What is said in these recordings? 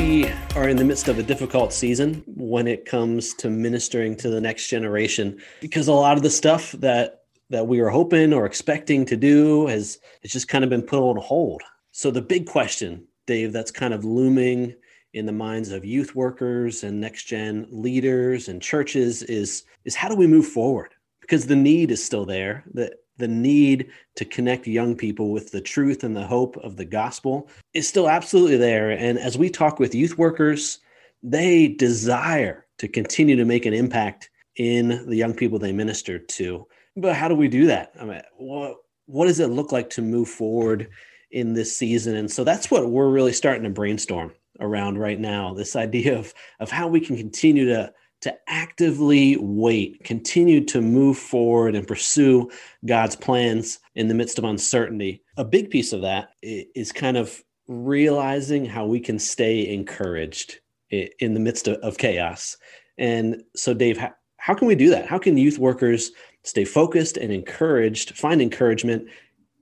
We are in the midst of a difficult season when it comes to ministering to the next generation because a lot of the stuff that that we were hoping or expecting to do has has just kind of been put on hold. So the big question, Dave, that's kind of looming in the minds of youth workers and next gen leaders and churches is is how do we move forward? Because the need is still there. The the need to connect young people with the truth and the hope of the gospel is still absolutely there. And as we talk with youth workers, they desire to continue to make an impact in the young people they minister to. But how do we do that? I mean, what what does it look like to move forward in this season? And so that's what we're really starting to brainstorm around right now. This idea of of how we can continue to to actively wait, continue to move forward and pursue God's plans in the midst of uncertainty. A big piece of that is kind of realizing how we can stay encouraged in the midst of, chaos. And so, Dave, how, can we do that? How can youth workers stay focused and encouraged, find encouragement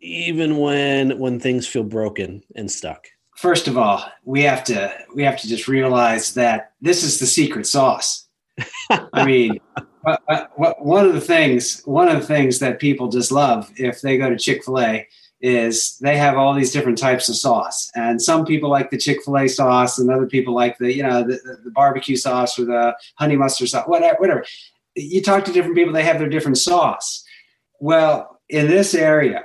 even when when things feel broken and stuck? First of all, we have to we have to just realize that this is the secret sauce. I mean, uh, uh, one of the things one of the things that people just love if they go to Chick-fil-A is they have all these different types of sauce and some people like the chick-fil-a sauce and other people like the you know the, the barbecue sauce or the honey mustard sauce whatever whatever you talk to different people, they have their different sauce. Well, in this area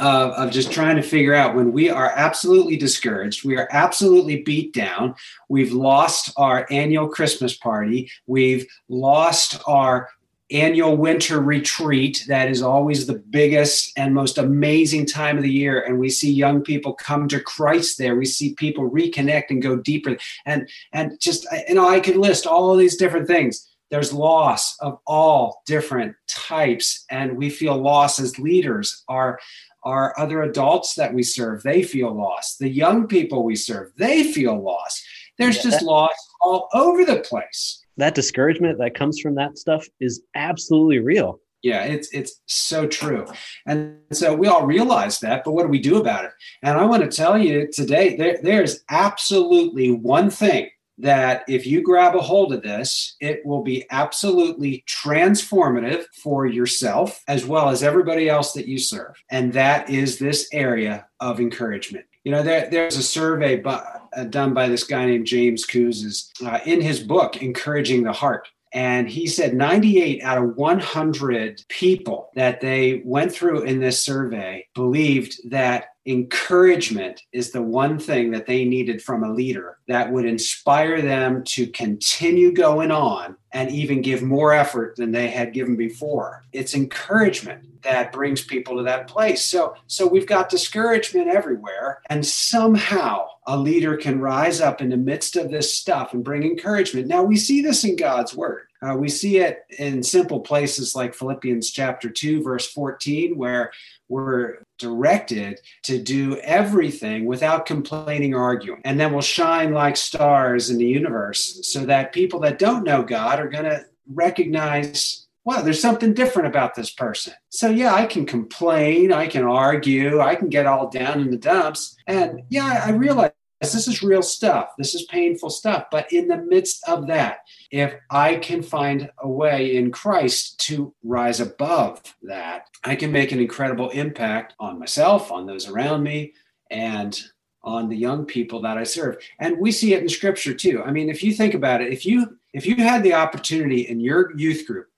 of, of just trying to figure out when we are absolutely discouraged, we are absolutely beat down, we've lost our annual Christmas party, we've lost our annual winter retreat that is always the biggest and most amazing time of the year and we see young people come to christ there we see people reconnect and go deeper and and just you know i could list all these different things. There's loss of all different types and we feel loss as leaders our our other adults that we serve. They feel lost. The young people we serve they feel lost. There's yeah, just that, loss all over the place. That discouragement that comes from that stuff is absolutely real. Yeah it's it's so true. And so we all realize that but what do we do about it? And i want to tell you today there, there's absolutely one thing that if you grab a hold of this, it will be absolutely transformative for yourself as well as everybody else that you serve. And that is this area of encouragement. You know, there, there's a survey by, uh, done by this guy named James Kouzes uh, in his book, Encouraging the Heart. And he said 98 out of 100 people that they went through in this survey believed that encouragement is the one thing that they needed from a leader that would inspire them to continue going on and even give more effort than they had given before. It's encouragement that brings people to that place. So so we've got discouragement everywhere. And somehow a leader can rise up in the midst of this stuff and bring encouragement now we see this in god's word uh, we see it in simple places like Philippians chapter 2, verse 14, where we're directed to do everything without complaining or arguing. And then we'll shine like stars in the universe so that people that don't know God are going to recognize well, there's something different about this person. So, yeah, I can complain, I can argue, I can get all down in the dumps. And yeah, I realize this is real stuff. This is painful stuff. But in the midst of that, if I can find a way in Christ to rise above that, I can make an incredible impact on myself, on those around me, and on the young people that I serve. And we see it in scripture too. I mean, if you think about it, if you if you had the opportunity in your youth group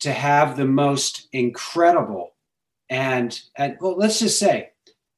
to have the most incredible and and well, let's just say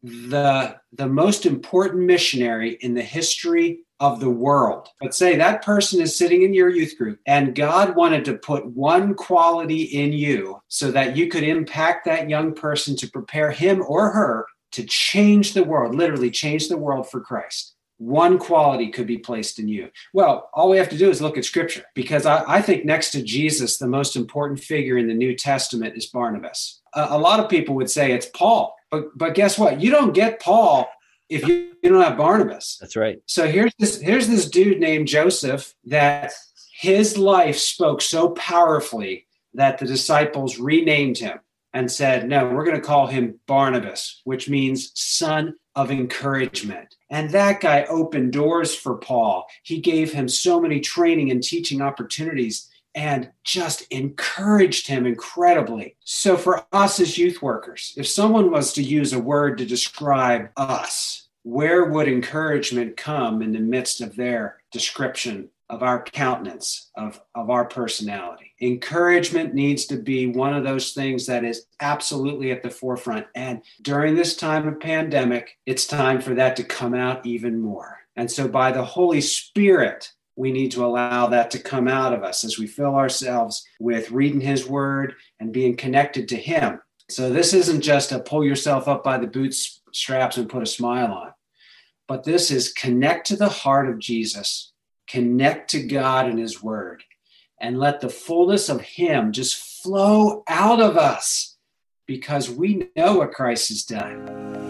the the most important missionary in the history of the world. But say that person is sitting in your youth group and God wanted to put one quality in you so that you could impact that young person to prepare him or her to change the world, literally change the world for Christ, one quality could be placed in you. Well, all we have to do is look at scripture because I, I think next to Jesus, the most important figure in the New Testament is Barnabas. Uh, a lot of people would say it's Paul, but but guess what? You don't get Paul if you, you don't have Barnabas. That's right. So here's this here's this dude named Joseph that his life spoke so powerfully that the disciples renamed him and said, No, we're going to call him Barnabas, which means son of encouragement. And that guy opened doors for Paul. He gave him so many training and teaching opportunities and just encouraged him incredibly. So, for us as youth workers, if someone was to use a word to describe us, where would encouragement come in the midst of their description of our countenance, of, of our personality. Encouragement needs to be one of those things that is absolutely at the forefront. And during this time of pandemic, it's time for that to come out even more. And so, by the Holy Spirit, we need to allow that to come out of us as we fill ourselves with reading His Word and being connected to Him. So, this isn't just a pull yourself up by the bootstraps and put a smile on, but this is connect to the heart of Jesus connect to God and His Word, and let the fullness of Him just flow out of us because we know what Christ has done.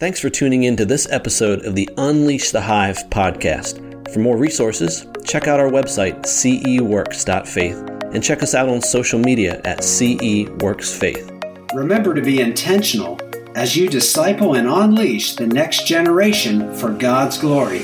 Thanks for tuning in to this episode of the Unleash the Hive podcast. For more resources, check out our website, ceworks.faith, and check us out on social media at ceworksfaith. Remember to be intentional as you disciple and unleash the next generation for God's glory.